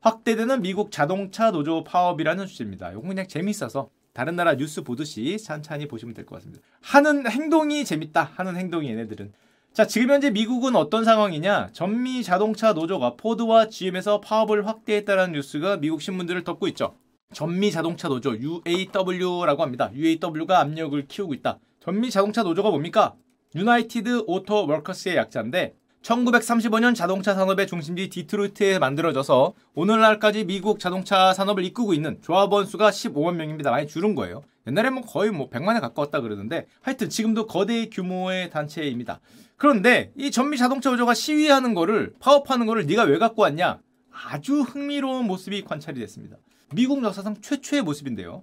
확대되는 미국 자동차 노조 파업이라는 주제입니다. 이건 그냥 재밌어서 다른 나라 뉴스 보듯이 찬찬히 보시면 될 것 같습니다. 하는 행동이 재밌다. 하는 행동이 얘네들은. 자, 지금 현재 미국은 어떤 상황이냐? 전미 자동차 노조가 포드와 GM에서 파업을 확대했다는 뉴스가 미국 신문들을 덮고 있죠. 전미 자동차 노조 UAW라고 합니다. UAW가 압력을 키우고 있다. 전미 자동차 노조가 뭡니까? United Auto Workers의 약자인데 1935년 자동차 산업의 중심지 디트로이트에 만들어져서 오늘날까지 미국 자동차 산업을 이끌고 있는 조합원 수가 15만 명입니다. 많이 줄은 거예요. 옛날에 뭐 거의 뭐 100만에 가까웠다 그러는데 하여튼 지금도 거대 규모의 단체입니다. 그런데 이 전미 자동차 노조가 시위하는 거를 파업하는 거를 네가 왜 갖고 왔냐? 아주 흥미로운 모습이 관찰이 됐습니다. 미국 역사상 최초의 모습인데요.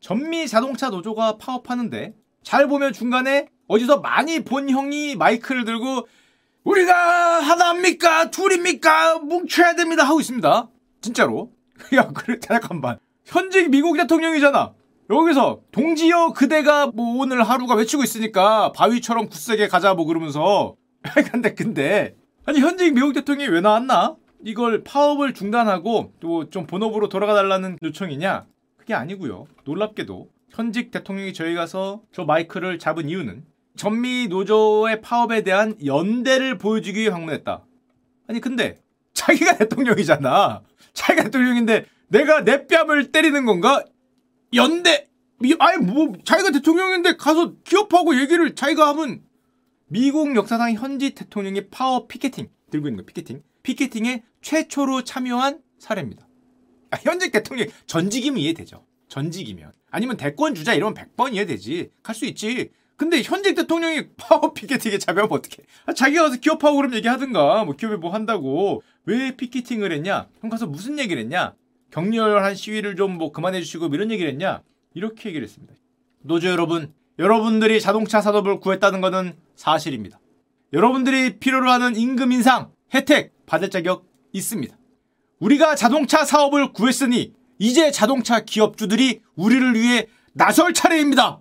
전미 자동차 노조가 파업하는데 잘 보면 중간에 어디서 많이 본 형이 마이크를 들고 우리가 하나입니까 둘입니까 뭉쳐야 됩니다 하고 있습니다. 진짜로. 야 그래 잠깐만. 현직 미국 대통령이잖아. 여기서 동지여 그대가 뭐 오늘 하루가 외치고 있으니까 바위처럼 굳세게 가자 뭐 그러면서 근데 근데 아니 현직 미국 대통령이 왜 나왔나? 이걸 파업을 중단하고 또 좀 본업으로 돌아가 달라는 요청이냐? 그게 아니고요. 놀랍게도 현직 대통령이 저희 가서 저 마이크를 잡은 이유는 전미 노조의 파업에 대한 연대를 보여주기 위해 방문했다. 아니 근데 자기가 대통령이잖아. 자기가 대통령인데 내가 내 뺨을 때리는 건가? 연대 아니 뭐 자기가 대통령인데 가서 기업하고 얘기를 자기가 하면 미국 역사상 현지 대통령이 파업 피켓팅 들고 있는 거 피켓팅 피켓팅에 최초로 참여한 사례입니다. 아, 현직 대통령 전직이면 이해되죠. 전직이면 아니면 대권 주자 이러면 100번 이해되지. 갈 수 있지. 근데 현직 대통령이 파업 피켓팅에 참여하면 어떡해. 아, 자기가 가서 기업하고 그럼 얘기하든가. 뭐 기업에 뭐 한다고. 왜 피켓팅을 했냐? 형 가서 무슨 얘기를 했냐? 격렬한 시위를 좀 뭐 그만해 주시고 뭐 이런 얘기를 했냐? 이렇게 얘기를 했습니다. 노조 여러분, 여러분들이 자동차 산업을 구했다는 것은 사실입니다. 여러분들이 필요로 하는 임금 인상, 혜택 받을 자격 있습니다. 우리가 자동차 사업을 구했으니 이제 자동차 기업주들이 우리를 위해 나설 차례입니다.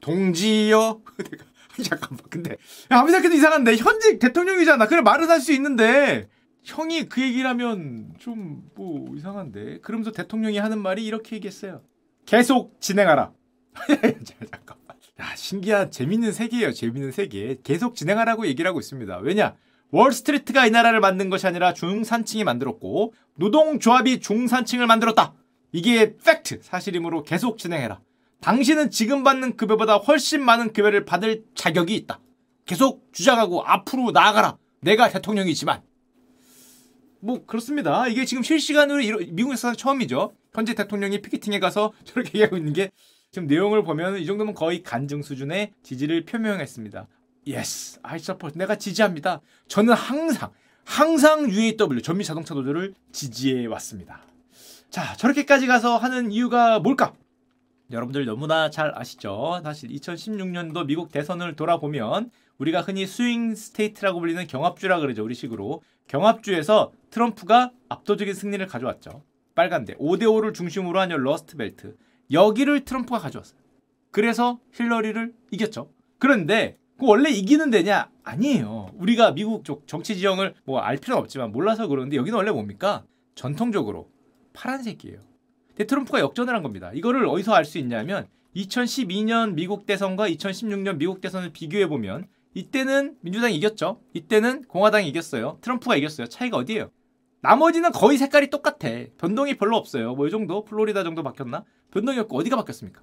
동지여. 잠깐만. 근데 아무리 생각해도 이상한데 현직 대통령이잖아. 그래 말은 할 수 있는데 형이 그 얘기를 하면 좀 뭐 이상한데. 그러면서 대통령이 하는 말이 이렇게 얘기했어요. 계속 진행하라. 잠깐만. 야, 신기한 재밌는 세계예요. 재밌는 세계. 계속 진행하라고 얘기를 하고 있습니다. 왜냐? 월스트리트가 이 나라를 만든 것이 아니라 중산층이 만들었고 노동조합이 중산층을 만들었다. 이게 팩트, 사실이므로 계속 진행해라. 당신은 지금 받는 급여보다 훨씬 많은 급여를 받을 자격이 있다. 계속 주장하고 앞으로 나아가라. 내가 대통령이지만. 뭐 그렇습니다. 이게 지금 실시간으로 이러, 미국에서 처음이죠. 현재 대통령이 피켓팅에 가서 저렇게 얘기하고 있는 게 지금 내용을 보면 이 정도면 거의 간증 수준의 지지를 표명했습니다. Yes, I support. 내가 지지합니다. 저는 항상 항상 UAW 전미 자동차 노조를 지지해 왔습니다. 자, 저렇게까지 가서 하는 이유가 뭘까? 여러분들 너무나 잘 아시죠? 사실 2016년도 미국 대선을 돌아보면 우리가 흔히 swing state라고 불리는 경합주라 그러죠. 우리식으로. 경합주에서 트럼프가 압도적인 승리를 가져왔죠. 빨간데 오대호를 중심으로 한 러스트 벨트. 여기를 트럼프가 가져왔어요. 그래서 힐러리를 이겼죠. 그런데 그 원래 이기는 데냐? 아니에요. 우리가 미국 쪽 정치 지형을 뭐 알 필요는 없지만 몰라서 그러는데 여기는 원래 뭡니까? 전통적으로 파란색이에요. 근데 트럼프가 역전을 한 겁니다. 이거를 어디서 알 수 있냐면 2012년 미국 대선과 2016년 미국 대선을 비교해 보면 이때는 민주당이 이겼죠. 이때는 공화당이 이겼어요. 트럼프가 이겼어요. 차이가 어디예요? 나머지는 거의 색깔이 똑같아. 변동이 별로 없어요. 뭐 이 정도? 플로리다 정도 바뀌었나? 변동이 없고 어디가 바뀌었습니까?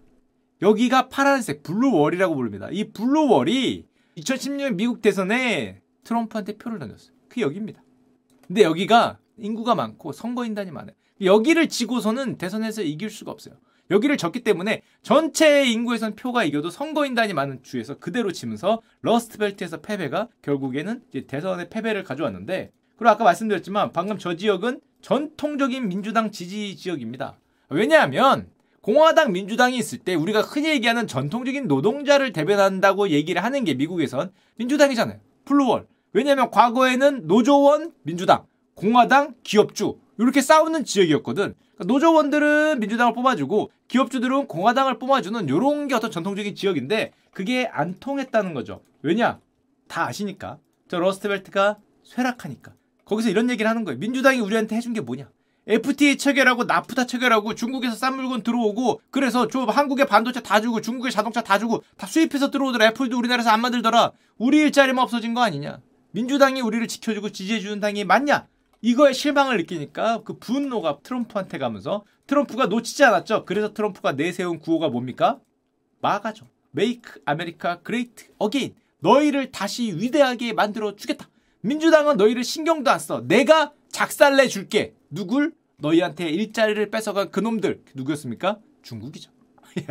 여기가 파란색 blue wall이라고 부릅니다. 이 blue wall이 2010년 미국 대선에 트럼프한테 표를 던졌어요. 그 여기입니다. 근데 여기가 인구가 많고 선거인단이 많아요. 여기를 지고서는 대선에서 이길 수가 없어요. 여기를 졌기 때문에 전체 인구에선 표가 이겨도 선거인단이 많은 주에서 그대로 치면서 러스트벨트에서 패배가 결국에는 대선의 패배를 가져왔는데 그리고 아까 말씀드렸지만 방금 저 지역은 전통적인 민주당 지지 지역입니다. 왜냐하면 공화당 민주당이 있을 때 우리가 흔히 얘기하는 전통적인 노동자를 대변한다고 얘기를 하는 게 미국에선 민주당이잖아요. 플루월. 왜냐하면 과거에는 노조원 민주당, 공화당 기업주 이렇게 싸우는 지역이었거든. 그러니까 노조원들은 민주당을 뽑아주고 기업주들은 공화당을 뽑아주는 이런 게 어떤 전통적인 지역인데 그게 안 통했다는 거죠. 왜냐? 다 아시니까. 저 러스트벨트가 쇠락하니까. 거기서 이런 얘기를 하는 거예요. 민주당이 우리한테 해준 게 뭐냐? FTA 체결하고 나프타 체결하고 중국에서 싼 물건 들어오고 그래서 좀 한국에 반도체 다 주고 중국에 자동차 다 주고 다 수입해서 들어오더라 애플도 우리나라에서 안 만들더라 우리 일자리만 없어진 거 아니냐 민주당이 우리를 지켜주고 지지해주는 당이 맞냐 이거에 실망을 느끼니까 그 분노가 트럼프한테 가면서 트럼프가 놓치지 않았죠 그래서 트럼프가 내세운 구호가 뭡니까 마가죠 Make America Great Again 너희를 다시 위대하게 만들어 주겠다 민주당은 너희를 신경도 안 써. 내가 작살내 줄게. 누굴? 너희한테 일자리를 뺏어간 그놈들. 누구였습니까? 중국이죠.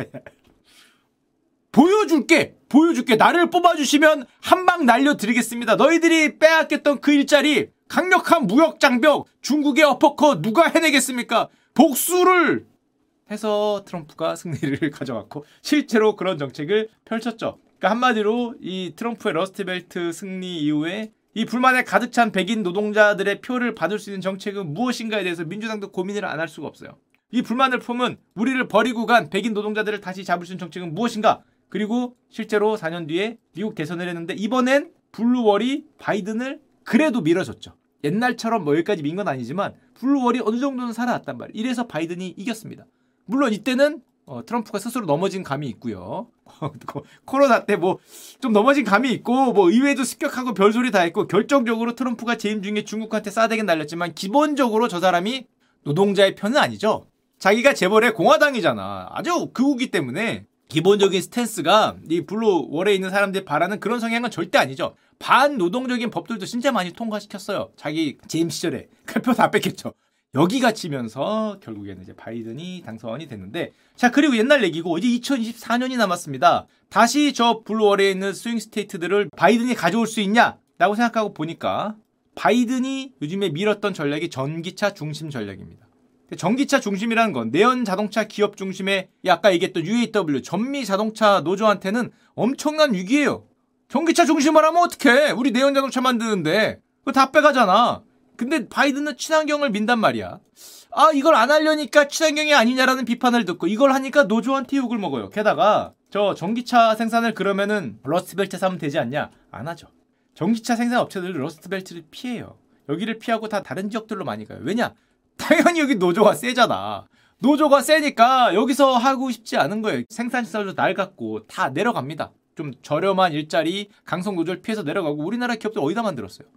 보여줄게! 보여줄게! 나를 뽑아주시면 한 방 날려드리겠습니다. 너희들이 빼앗겼던 그 일자리, 강력한 무역 장벽, 중국의 어퍼컷 누가 해내겠습니까? 복수를 해서 트럼프가 승리를 가져갔고 실제로 그런 정책을 펼쳤죠. 그러니까 한마디로 이 트럼프의 러스트벨트 승리 이후에 이 불만에 가득 찬 백인 노동자들의 표를 받을 수 있는 정책은 무엇인가에 대해서 민주당도 고민을 안 할 수가 없어요. 이 불만을 품은 우리를 버리고 간 백인 노동자들을 다시 잡을 수 있는 정책은 무엇인가? 그리고 실제로 4년 뒤에 미국 대선을 했는데 이번엔 blue wall이 바이든을 그래도 밀어줬죠. 옛날처럼 뭐 여기까지 민 건 아니지만 blue wall이 어느 정도는 살아났단 말이에요. 이래서 바이든이 이겼습니다. 물론 이때는 어, 트럼프가 스스로 넘어진 감이 있고요. 코로나 때 뭐 좀 넘어진 감이 있고 뭐 의회도 습격하고 별소리 다 했고 결정적으로 트럼프가 재임 중에 중국한테 싸대기 날렸지만 기본적으로 저 사람이 노동자의 편은 아니죠. 자기가 재벌의 공화당이잖아. 아주 극우기 때문에 기본적인 스탠스가 이 blue wall에 있는 사람들이 바라는 그런 성향은 절대 아니죠. 반노동적인 법들도 진짜 많이 통과시켰어요. 자기 재임 시절에. 그 표 다 뺏겼죠. 여기가 치면서 결국에는 이제 바이든이 당선이 됐는데 자 그리고 옛날 얘기고 이제 2024년이 남았습니다. 다시 저 블루월에 있는 스윙 스테이트들을 바이든이 가져올 수 있냐 라고 생각하고 보니까 바이든이 요즘에 밀었던 전략이 전기차 중심 전략입니다. 전기차 중심이라는 건 내연 자동차 기업 중심의 아까 얘기했던 UAW 전미 자동차 노조한테는 엄청난 위기예요. 전기차 중심을 하면 어떡해? 우리 내연 자동차 만드는데 그거 다 빼가잖아. 근데 바이든은 친환경을 민단 말이야. 아, 이걸 안 하려니까 친환경이 아니냐라는 비판을 듣고 이걸 하니까 노조한테 욕을 먹어요. 게다가 저 전기차 생산을 그러면은 러스트벨트 사면 되지 않냐? 안 하죠. 전기차 생산 업체들 러스트벨트를 피해요. 여기를 피하고 다 다른 지역들로 많이 가요. 왜냐? 당연히 여기 노조가 세잖아. 노조가 세니까 여기서 하고 싶지 않은 거예요. 생산 시설도 낡았고 다 내려갑니다. 좀 저렴한 일자리, 강성 노조를 피해서 내려가고 우리나라 기업들 어디다 만들었어요?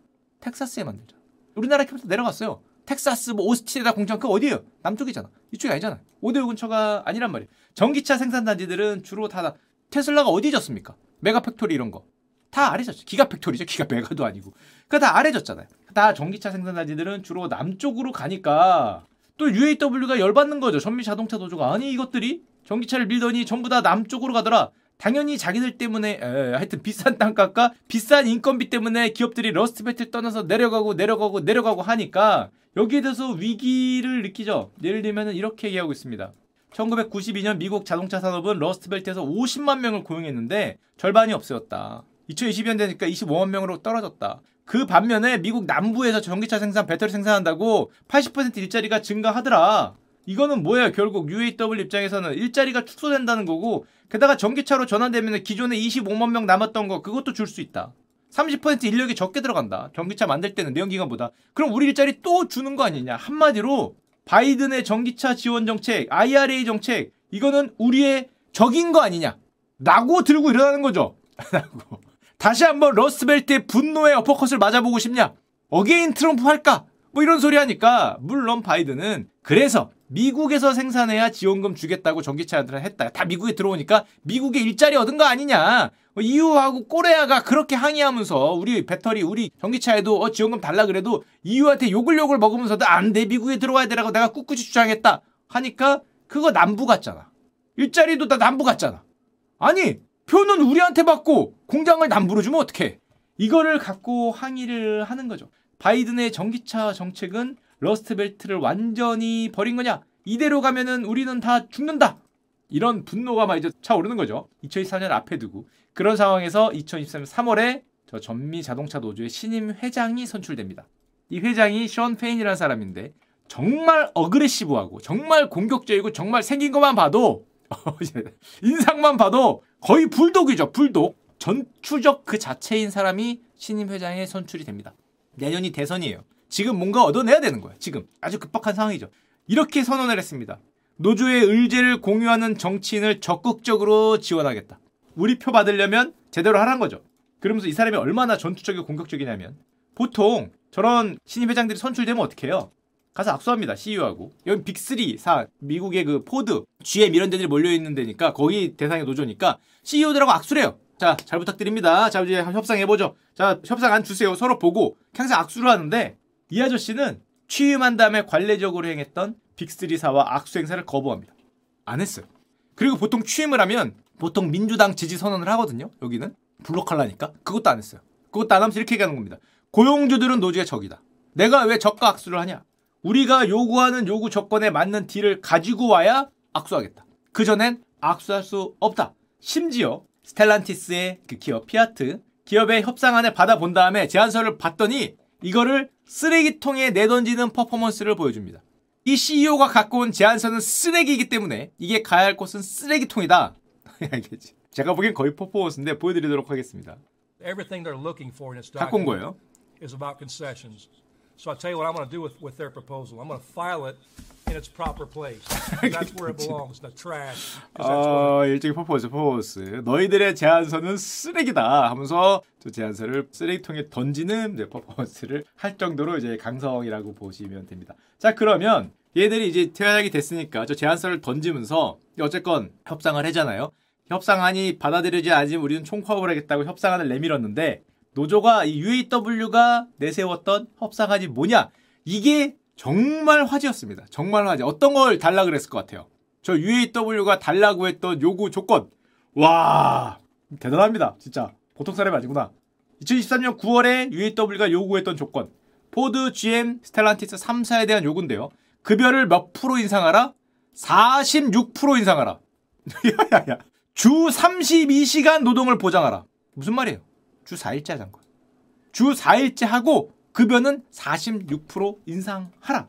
텍사스에 만들죠. 우리나라 캡부터 내려갔어요. 텍사스, 뭐 오스틴에다 공장 그 어디예요? 남쪽이잖아. 이쪽이 아니잖아. 오대호 근처가 아니란 말이에요. 전기차 생산단지들은 주로 다 테슬라가 어디 졌습니까? mega factory 이런 거. 다 아래졌죠. giga factory죠. giga mega도 아니고. 그다 아래졌잖아요. 다 전기차 생산단지들은 주로 남쪽으로 가니까 또 UAW가 열받는 거죠. 전미 자동차 노조가 아니 이것들이 전기차를 밀더니 전부 다 남쪽으로 가더라. 당연히 자기들 때문에 에, 하여튼 비싼 땅값과 비싼 인건비 때문에 기업들이 러스트벨트를 떠나서 내려가고 내려가고 내려가고 하니까 여기에 대해서 위기를 느끼죠. 예를 들면 이렇게 얘기하고 있습니다. 1992년 미국 자동차 산업은 러스트벨트에서 50만 명을 고용했는데 절반이 없어졌다. 2020년 되니까 25만 명으로 떨어졌다. 그 반면에 미국 남부에서 전기차 생산, 배터리 생산한다고 80% 일자리가 증가하더라. 이거는 뭐예요? 결국 UAW 입장에서는 일자리가 축소된다는 거고 게다가 전기차로 전환되면 기존에 25만 명 남았던 거 그것도 줄 수 있다. 30% 인력이 적게 들어간다. 전기차 만들 때는 내연기관보다. 그럼 우리 일자리 또 주는 거 아니냐. 한마디로 바이든의 전기차 지원 정책, IRA 정책 이거는 우리의 적인 거 아니냐. 라고 들고 일어나는 거죠. 라고. 다시 한번 러스트벨트의 분노의 어퍼컷을 맞아보고 싶냐? again 트럼프 할까? 뭐 이런 소리 하니까 물론 바이든은 그래서 미국에서 생산해야 지원금 주겠다고 전기차한테 했다. 다 미국에 들어오니까 미국에 일자리 얻은 거 아니냐. EU하고 꼬레아가 그렇게 항의하면서 우리 배터리 우리 전기차에도 어, 지원금 달라 그래도 EU한테 욕을 욕을 먹으면서도 안 돼 미국에 들어와야 되라고 내가 꿋꿋이 주장했다 하니까 그거 남부 갔잖아. 일자리도 다 남부 갔잖아. 아니 표는 우리한테 받고 공장을 남부로 주면 어떡해. 이거를 갖고 항의를 하는 거죠. 바이든의 전기차 정책은 러스트벨트를 완전히 버린 거냐? 이대로 가면은 우리는 다 죽는다. 이런 분노가 막 이제 차오르는 거죠. 2024년 앞에 두고 그런 상황에서 2023년 3월에 저 전미 자동차 노조의 신임 회장이 선출됩니다. 이 회장이 션 페인이라는 사람인데 정말 aggressive하고 정말 공격적이고 정말 생긴 것만 봐도 인상만 봐도 거의 불독이죠. 불독. 전투적 그 자체인 사람이 신임 회장에 선출이 됩니다. 내년이 대선이에요. 지금 뭔가 얻어내야 되는 거야. 지금 아주 급박한 상황이죠. 이렇게 선언을 했습니다. 노조의 의제를 공유하는 정치인을 적극적으로 지원하겠다. 우리 표 받으려면 제대로 하란 거죠. 그러면서 이 사람이 얼마나 전투적이고 공격적이냐면 보통 저런 신입 회장들이 선출되면 어떻게 해요? 가서 악수합니다. CEO하고. 여기 빅3 사 미국의 그 포드, GM 이런 데들이 몰려 있는 데니까 거기 대상의 노조니까 CEO들하고 악수를 해요. 자, 잘 부탁드립니다. 자, 이제 협상해 보죠. 자, 협상안 주세요. 서로 보고 항상 악수를 하는데 이 아저씨는 취임한 다음에 관례적으로 행했던 빅3사와 악수 행사를 거부합니다. 안 했어요. 그리고 보통 취임을 하면 보통 민주당 지지 선언을 하거든요. 여기는 블록할라니까 그것도 안 했어요. 그것도 안 하면서 이렇게 얘기하는 겁니다. 고용주들은 노조의 적이다. 내가 왜 적과 악수를 하냐? 우리가 요구하는 요구 조건에 맞는 딜을 가지고 와야 악수하겠다. 그전엔 악수할 수 없다. 심지어 스텔란티스의 그 기업 피아트 기업의 협상안을 받아본 다음에 제안서를 봤더니 이거를 쓰레기통에 내던지는 퍼포먼스를 보여줍니다. 이 CEO가 갖고 온 제안서는 쓰레기이기 때문에 이게 가야 할 곳은 쓰레기통이다. 알겠지? 제가 보기엔 거의 퍼포먼스인데 보여드리도록 하겠습니다. Everything they're looking for in its 갖고 온 거예요. So I'll tell you what I'm going to do with, with their proposal. I'm going to file it in its proper place. That's where it belongs, the trash. 어, 일종의 퍼포먼스, 퍼포먼스. 너희들의 제안서는 쓰레기다 하면서 저 제안서를 쓰레기통에 던지는 네, 퍼포먼스를 할 정도로 이제 강성이라고 보시면 됩니다. 자, 그러면 얘들이 이제 퇴학이 됐으니까 저 제안서를 던지면서 어쨌건 협상을 하잖아요. 협상안이 받아들여지지 않으면 우리는 총파업을 하겠다고 협상안을 내밀었는데 노조가 이 UAW가 내세웠던 협상안이 뭐냐? 이게 정말 화제였습니다. 정말 화제. 어떤 걸 달라 그랬을 것 같아요. 저 UAW가 달라고 했던 요구 조건. 와, 대단합니다. 진짜. 보통 사람이 아니구나. 2023년 9월에 UAW가 요구했던 조건. 포드, GM, 스텔란티스 3사에 대한 요구인데요. 급여를 몇 프로 인상하라? 46% 인상하라. 야야야. 주 32시간 노동을 보장하라. 무슨 말이에요? 주 4일제 하자는 거야. 주 4일제 하고 급여는 46% 인상하라.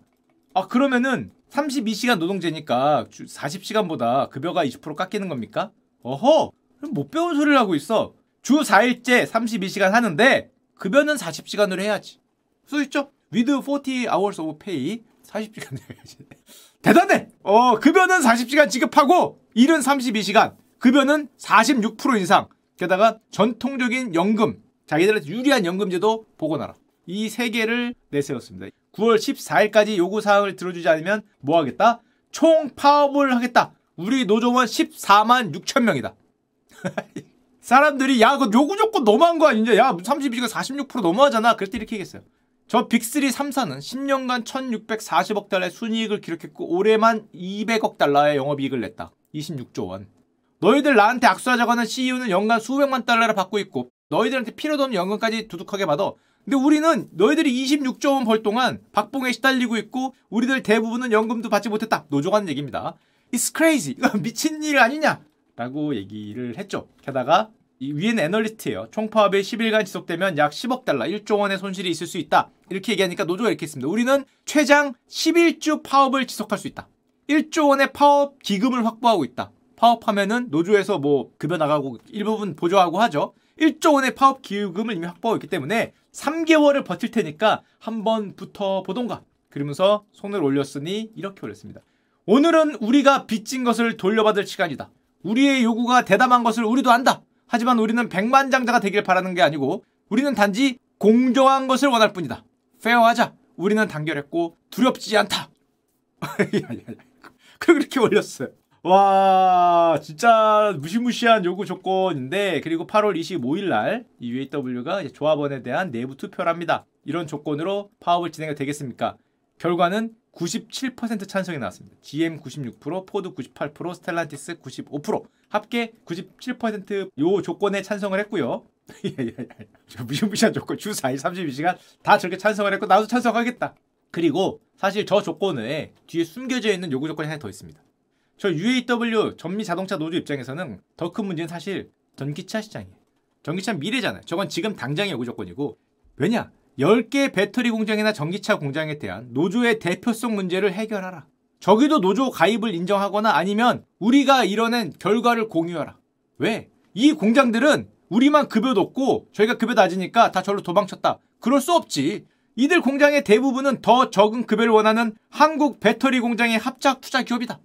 아, 그러면은 32시간 노동제니까 주 40시간보다 급여가 20% 깎이는 겁니까? 어허! 못 배운 소리를 하고 있어. 주 4일째 32시간 하는데 급여는 40시간으로 해야지. 써 있죠? with 40 hours of pay 40시간 해야지. 대단해! 어, 급여는 40시간 지급하고 일은 32시간. 급여는 46% 인상. 게다가 전통적인 연금, 자기들한테 유리한 연금제도 복원하라. 이 세 개를 내세웠습니다. 9월 14일까지 요구 사항을 들어주지 않으면 뭐 하겠다? 총 파업을 하겠다. 우리 노조원 14만 6천 명이다. 사람들이 야, 그 요구 조건 너무한 거 아니냐? 야, 32시간 46% 너무하잖아. 때 이렇게 얘기했어요. 저 빅3 3사는 10년간 1640억 달러의 순이익을 기록했고 올해만 200억 달러의 영업이익을 냈다. 26조 원. 너희들 나한테 악수하자고 하는 CEO는 연간 수백만 달러를 받고 있고 너희들한테 필요도 없는 연금까지 두둑하게 받아. 근데 우리는 너희들이 26조 원 벌 동안 박봉에 시달리고 있고 우리들 대부분은 연금도 받지 못했다. 노조가 하는 얘기입니다. It's crazy. 이거 미친 일 아니냐? 라고 얘기를 했죠. 게다가 이 위엔 애널리스트예요. 총파업이 10일간 지속되면 약 10억 달러, 1조 원의 손실이 있을 수 있다. 이렇게 얘기하니까 노조가 이렇게 했습니다. 우리는 최장 11주 파업을 지속할 수 있다. 1조 원의 파업 기금을 확보하고 있다. 파업하면은 노조에서 뭐 급여 나가고 일부분 보조하고 하죠. 1조 원의 파업 기금을 이미 확보하고 있기 때문에 3개월을 버틸 테니까 한번 붙어 보던가. 그러면서 손을 올렸으니 이렇게 올렸습니다. 오늘은 우리가 빚진 것을 돌려받을 시간이다. 우리의 요구가 대담한 것을 우리도 안다. 하지만 우리는 백만장자가 되길 바라는 게 아니고 우리는 단지 공정한 것을 원할 뿐이다. 페어하자. 우리는 단결했고 두렵지 않다. 그렇게 올렸어요. 와 진짜 무시무시한 요구 조건인데 그리고 8월 25일 날 UAW가 조합원에 대한 내부 투표를 합니다. 이런 조건으로 파업을 진행이 되겠습니까? 결과는 97% 찬성이 나왔습니다. GM 96%, 포드 98%, 스텔란티스 95%, 합계 97%요 조건에 찬성을 했고요. 무시무시한 조건, 주 4일 32시간 다 저렇게 찬성을 했고 나도 찬성하겠다. 그리고 사실 저 조건에 뒤에 숨겨져 있는 요구 조건이 하나 더 있습니다. 저 UAW 전미 자동차 노조 입장에서는 더 큰 문제는 사실 전기차 시장이에요. 전기차 미래잖아요. 저건 지금 당장의 요구 조건이고 왜냐? 10개 배터리 공장이나 전기차 공장에 대한 노조의 대표성 문제를 해결하라. 저기도 노조 가입을 인정하거나 아니면 우리가 이뤄낸 결과를 공유하라. 왜? 이 공장들은 우리만 급여 높고 저희가 급여 낮으니까 다 절로 도망쳤다. 그럴 수 없지. 이들 공장의 대부분은 더 적은 급여를 원하는 한국 배터리 공장의 합작 투자 기업이다.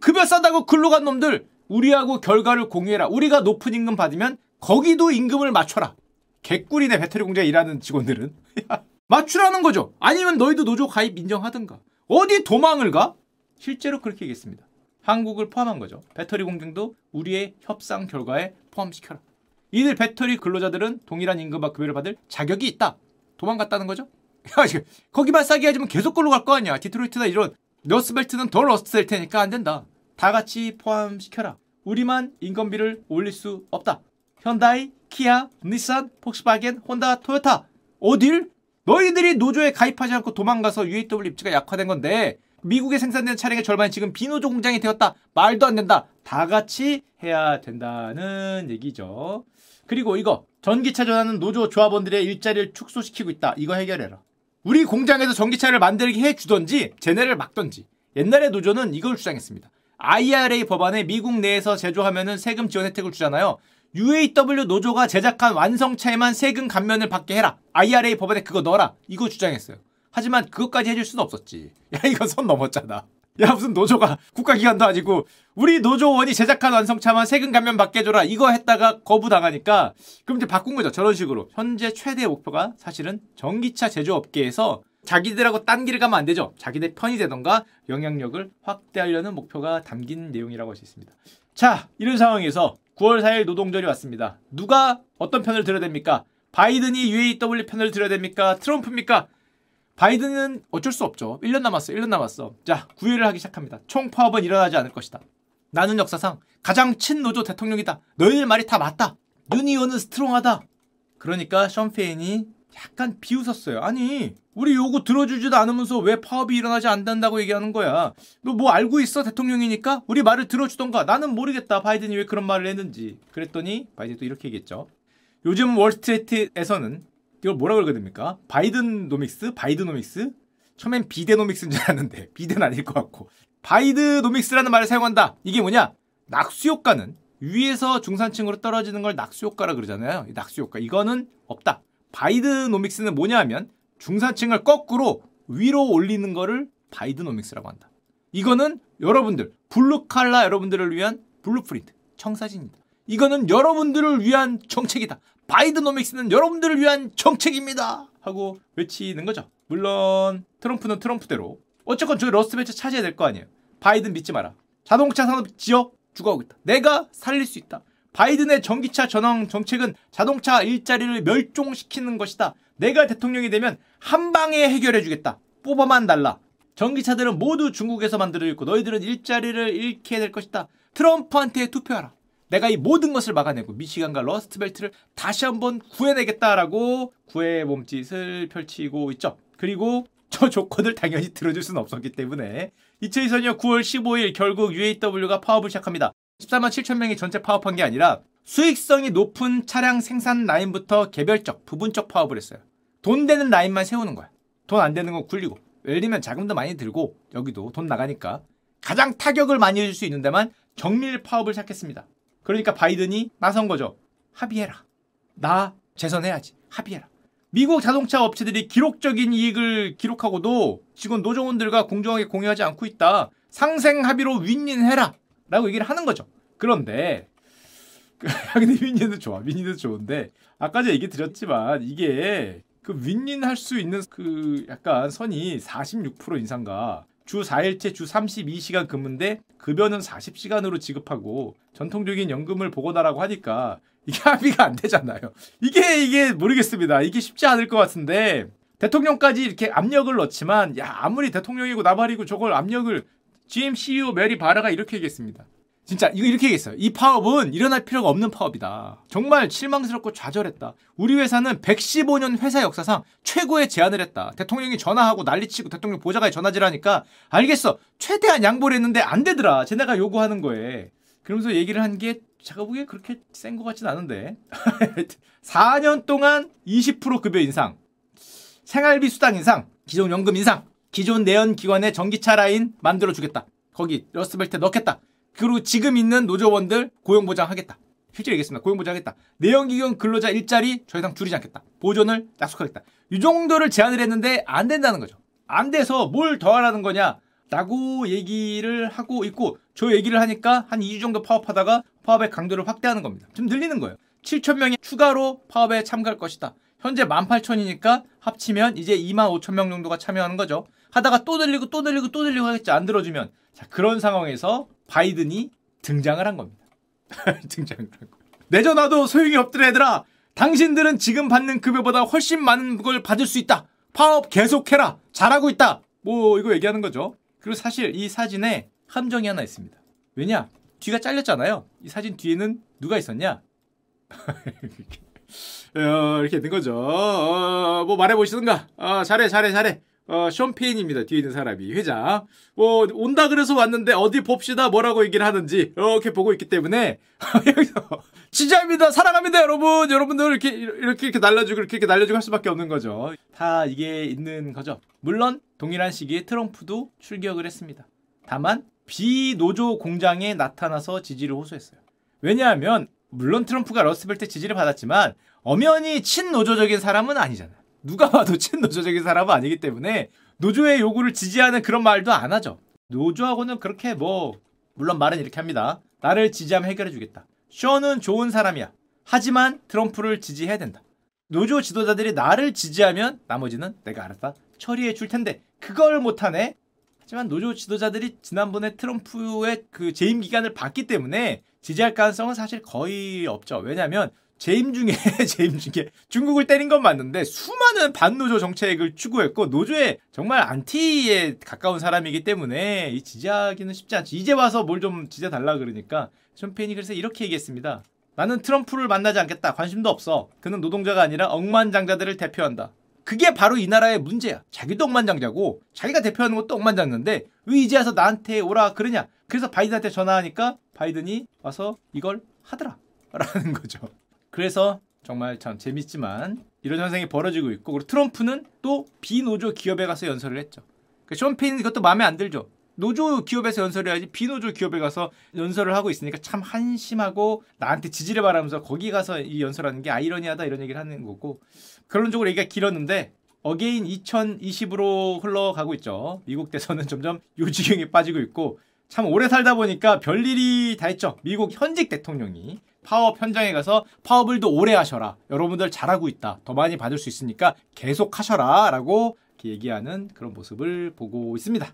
급여 싸다고 근로 간 놈들 우리하고 결과를 공유해라. 우리가 높은 임금 받으면 거기도 임금을 맞춰라. 개꿀이네 배터리 공장에 일하는 직원들은. 맞추라는 거죠. 아니면 너희도 노조 가입 인정하든가. 어디 도망을 가? 실제로 그렇게 얘기했습니다. 한국을 포함한 거죠. 배터리 공장도 우리의 협상 결과에 포함시켜라. 이들 배터리 근로자들은 동일한 임금과 급여를 받을 자격이 있다. 도망갔다는 거죠? 거기만 싸게 하지면 계속 글로 갈 거 아니야. 디트로이트나 이런 러스벨트는 더 rust 될 테니까 안 된다. 다 같이 포함시켜라. 우리만 인건비를 올릴 수 없다. 현다이, 키아, 닛산, 폭스바겐, 혼다, 토요타. 어딜? 너희들이 노조에 가입하지 않고 도망가서 UAW 입지가 약화된 건데 미국에 생산된 차량의 절반이 지금 비노조 공장이 되었다. 말도 안 된다. 다 같이 해야 된다는 얘기죠. 그리고 이거 전기차 전하는 노조 조합원들의 일자리를 축소시키고 있다. 이거 해결해라. 우리 공장에서 전기차를 만들게 해주던지 쟤네를 막던지 옛날의 노조는 이걸 주장했습니다. IRA 법안에 미국 내에서 제조하면 세금 지원 혜택을 주잖아요. UAW 노조가 제작한 완성차에만 세금 감면을 받게 해라. IRA 법안에 그거 넣어라. 이거 주장했어요. 하지만 그것까지 해줄 수는 없었지. 야 이거 선 넘었잖아. 야 무슨 노조가 국가기관도 아니고 우리 노조원이 제작한 완성차만 세금 감면 받게 해줘라. 이거 했다가 거부당하니까 그럼 이제 바꾼 거죠. 저런 식으로. 현재 최대 목표가 사실은 전기차 제조업계에서 자기들하고 딴 길을 가면 안 되죠. 자기들 편이 되던가 영향력을 확대하려는 목표가 담긴 내용이라고 할 수 있습니다. 자 이런 상황에서 9월 4일 노동절이 왔습니다. 누가 어떤 편을 들어야 됩니까? 바이든이 UAW 편을 들어야 됩니까? 트럼프입니까 바이든은 어쩔 수 없죠. 1년 남았어. 1년 남았어. 자, 구애를 하기 시작합니다. 총파업은 일어나지 않을 것이다. 나는 역사상 가장 친노조 대통령이다. 너희들 말이 다 맞다. union은 strong하다. 그러니까 션 페인이 약간 비웃었어요. 아니, 우리 요구 들어주지도 않으면서 왜 파업이 일어나지 않는다고 얘기하는 거야. 너 뭐 알고 있어? 대통령이니까? 우리 말을 들어주던가. 나는 모르겠다. 바이든이 왜 그런 말을 했는지. 그랬더니 바이든이 또 이렇게 얘기했죠. 요즘 월스트리트에서는 이걸 뭐라 그러거든요? 바이든 노믹스? 바이드 노믹스? 처음엔 비데노믹스인 줄 알았는데 비데는 아닐 것 같고 바이드 노믹스라는 말을 사용한다. 이게 뭐냐? 낙수 효과는 위에서 중산층으로 떨어지는 걸 낙수 효과라 그러잖아요. 낙수 효과 이거는 없다. 바이드 노믹스는 뭐냐 하면 중산층을 거꾸로 위로 올리는 거를 바이드 노믹스라고 한다. 이거는 여러분들 블루 칼라 여러분들을 위한 blueprint 청사진입니다. 이거는 여러분들을 위한 정책이다. 바이든노믹스는 여러분들을 위한 정책입니다. 하고 외치는 거죠. 물론 트럼프는 트럼프대로 어쨌건 저희 러스트벨트 차지해야 될 거 아니에요. 바이든 믿지 마라. 자동차 산업 지역 죽어가고 있다. 내가 살릴 수 있다. 바이든의 전기차 전환 정책은 자동차 일자리를 멸종시키는 것이다. 내가 대통령이 되면 한 방에 해결해 주겠다. 뽑아만 달라. 전기차들은 모두 중국에서 만들고 있고 너희들은 일자리를 잃게 될 것이다. 트럼프한테 투표하라. 내가 이 모든 것을 막아내고 미시간과 러스트벨트를 다시 한번 구해내겠다라고 구애 몸짓을 펼치고 있죠. 그리고 저 조건을 당연히 들어줄 수는 없었기 때문에 2024년 9월 15일 결국 UAW가 파업을 시작합니다. 14만 7천 명이 전체 파업한 게 아니라 수익성이 높은 차량 생산 라인부터 개별적, 부분적 파업을 했어요. 돈 되는 라인만 세우는 거야. 돈 안 되는 거 굴리고. 예를 들면 자금도 많이 들고 여기도 돈 나가니까 가장 타격을 많이 줄 수 있는 데만 정밀 파업을 시작했습니다. 그러니까 바이든이 나선 거죠. 합의해라. 나 재선해야지. 합의해라. 미국 자동차 업체들이 기록적인 이익을 기록하고도 지금 노조원들과 공정하게 공유하지 않고 있다. 상생 합의로 윈윈해라. 라고 얘기를 하는 거죠. 그런데 근데 윈윈은 좋아. 윈윈은 좋은데 아까 전에 얘기 드렸지만 이게 그 윈윈 할 수 있는 그 약간 선이 46% 인상과 주 4일째 주 32시간 근무인데 급여는 40시간으로 지급하고 전통적인 연금을 보고나라고 하니까 이게 합의가 안 되잖아요. 이게 이게 모르겠습니다. 이게 쉽지 않을 것 같은데 대통령까지 이렇게 압력을 넣지만 야 아무리 대통령이고 나발이고 저걸 압력을 GM CEO 메리 바라가 이렇게 얘기했습니다. 진짜 이거 이렇게 얘기했어요. 이 파업은 일어날 필요가 없는 파업이다. 정말 실망스럽고 좌절했다. 우리 회사는 115년 회사 역사상 최고의 제안을 했다. 대통령이 전화하고 난리치고 대통령 보좌관이 전화질하니까 알겠어. 최대한 양보를 했는데 안 되더라. 쟤네가 요구하는 거에. 그러면서 얘기를 한 게 제가 보기에 그렇게 센 것 같진 않은데 4년 동안 20% 급여 인상 생활비 수당 인상 기존 연금 인상 기존 내연 기관의 전기차 라인 만들어 주겠다 거기 러스벨트 넣겠다 그리고 지금 있는 노조원들 고용 보장하겠다. 실제로 얘기했습니다. 고용 보장하겠다. 내연기관 근로자 일자리 더 이상 줄이지 않겠다. 보존을 약속하겠다. 이 정도를 제안을 했는데 안 된다는 거죠. 안 돼서 뭘 더 하라는 거냐? 라고 얘기를 하고 있고 저 얘기를 하니까 한 2주 정도 파업하다가 파업의 강도를 확대하는 겁니다. 좀 늘리는 거예요. 7천 명이 추가로 파업에 참가할 것이다. 현재 18,000이니까 합치면 이제 2만 5천 명 정도가 참여하는 거죠. 하다가 또 늘리고 또 늘리고 또 늘리고 하겠지 안 들어주면 자 그런 상황에서 바이든이 등장을 한 겁니다. 등장을 한 거. 내전화도 소용이 없더라 얘들아. 당신들은 지금 받는 급여보다 훨씬 많은 걸 받을 수 있다. 파업 계속해라. 잘하고 있다. 뭐 이거 얘기하는 거죠. 그리고 사실 이 사진에 함정이 하나 있습니다. 왜냐? 뒤가 잘렸잖아요. 이 사진 뒤에는 누가 있었냐? 이렇게, 어, 이렇게 된 거죠. 어, 뭐 말해보시든가. 어, 잘해, 잘해, 잘해. 어, 션페인입니다. 뒤에 있는 사람이. 회장. 뭐, 온다 그래서 왔는데 어디 봅시다. 뭐라고 얘기를 하는지. 이렇게 보고 있기 때문에. 지지합니다. 사랑합니다, 여러분. 여러분들 이렇게, 이렇게, 이렇게 날려주고, 이렇게, 이렇게 날려주고 할 수밖에 없는 거죠. 다 이게 있는 거죠. 물론, 동일한 시기에 트럼프도 출격을 했습니다. 다만, 비노조 공장에 나타나서 지지를 호소했어요. 왜냐하면, 물론 트럼프가 러스벨트 지지를 받았지만, 엄연히 친노조적인 사람은 아니잖아요. 누가 봐도 친노조적인 사람은 아니기 때문에 노조의 요구를 지지하는 그런 말도 안 하죠. 노조하고는 그렇게 뭐 물론 말은 이렇게 합니다. 나를 지지하면 해결해 주겠다. 션은 좋은 사람이야. 하지만 트럼프를 지지해야 된다. 노조 지도자들이 나를 지지하면 나머지는 내가 알았다 처리해 줄 텐데 그걸 못하네. 하지만 노조 지도자들이 지난번에 트럼프의 그 재임 기간을 봤기 때문에 지지할 가능성은 사실 거의 없죠. 왜냐하면 재임 중에 재임 중에 중국을 때린 건 맞는데 수많은 반노조 정책을 추구했고 노조에 정말 안티에 가까운 사람이기 때문에 이 지지하기는 쉽지 않죠. 이제 와서 뭘 좀 지지해 달라 그러니까 션페인이 그래서 이렇게 얘기했습니다. 나는 트럼프를 만나지 않겠다. 관심도 없어. 그는 노동자가 아니라 억만장자들을 대표한다. 그게 바로 이 나라의 문제야. 자기도 억만장자고 자기가 대표하는 것도 억만장자인데 왜 이제 와서 나한테 오라 그러냐. 그래서 바이든한테 전화하니까 바이든이 와서 이걸 하더라. 라는 거죠. 그래서 정말 참 재밌지만 이런 현상이 벌어지고 있고 그리고 트럼프는 또 비노조 기업에 가서 연설을 했죠. 그러니까 션페인은 이것도 마음에 안 들죠. 노조 기업에서 연설을 해야지 비노조 기업에 가서 연설을 하고 있으니까 참 한심하고 나한테 지지를 바라면서 거기 가서 이 연설하는 게 아이러니하다 이런 얘기를 하는 거고 결론적으로 얘기가 길었는데 again 2020으로 흘러가고 있죠. 미국 대선은 점점 요지경에 빠지고 있고 참 오래 살다 보니까 별일이 다 있죠. 미국 현직 대통령이 파업 현장에 가서 파업을 더 오래 하셔라. 여러분들 잘하고 있다. 더 많이 받을 수 있으니까 계속 하셔라. 라고 얘기하는 그런 모습을 보고 있습니다.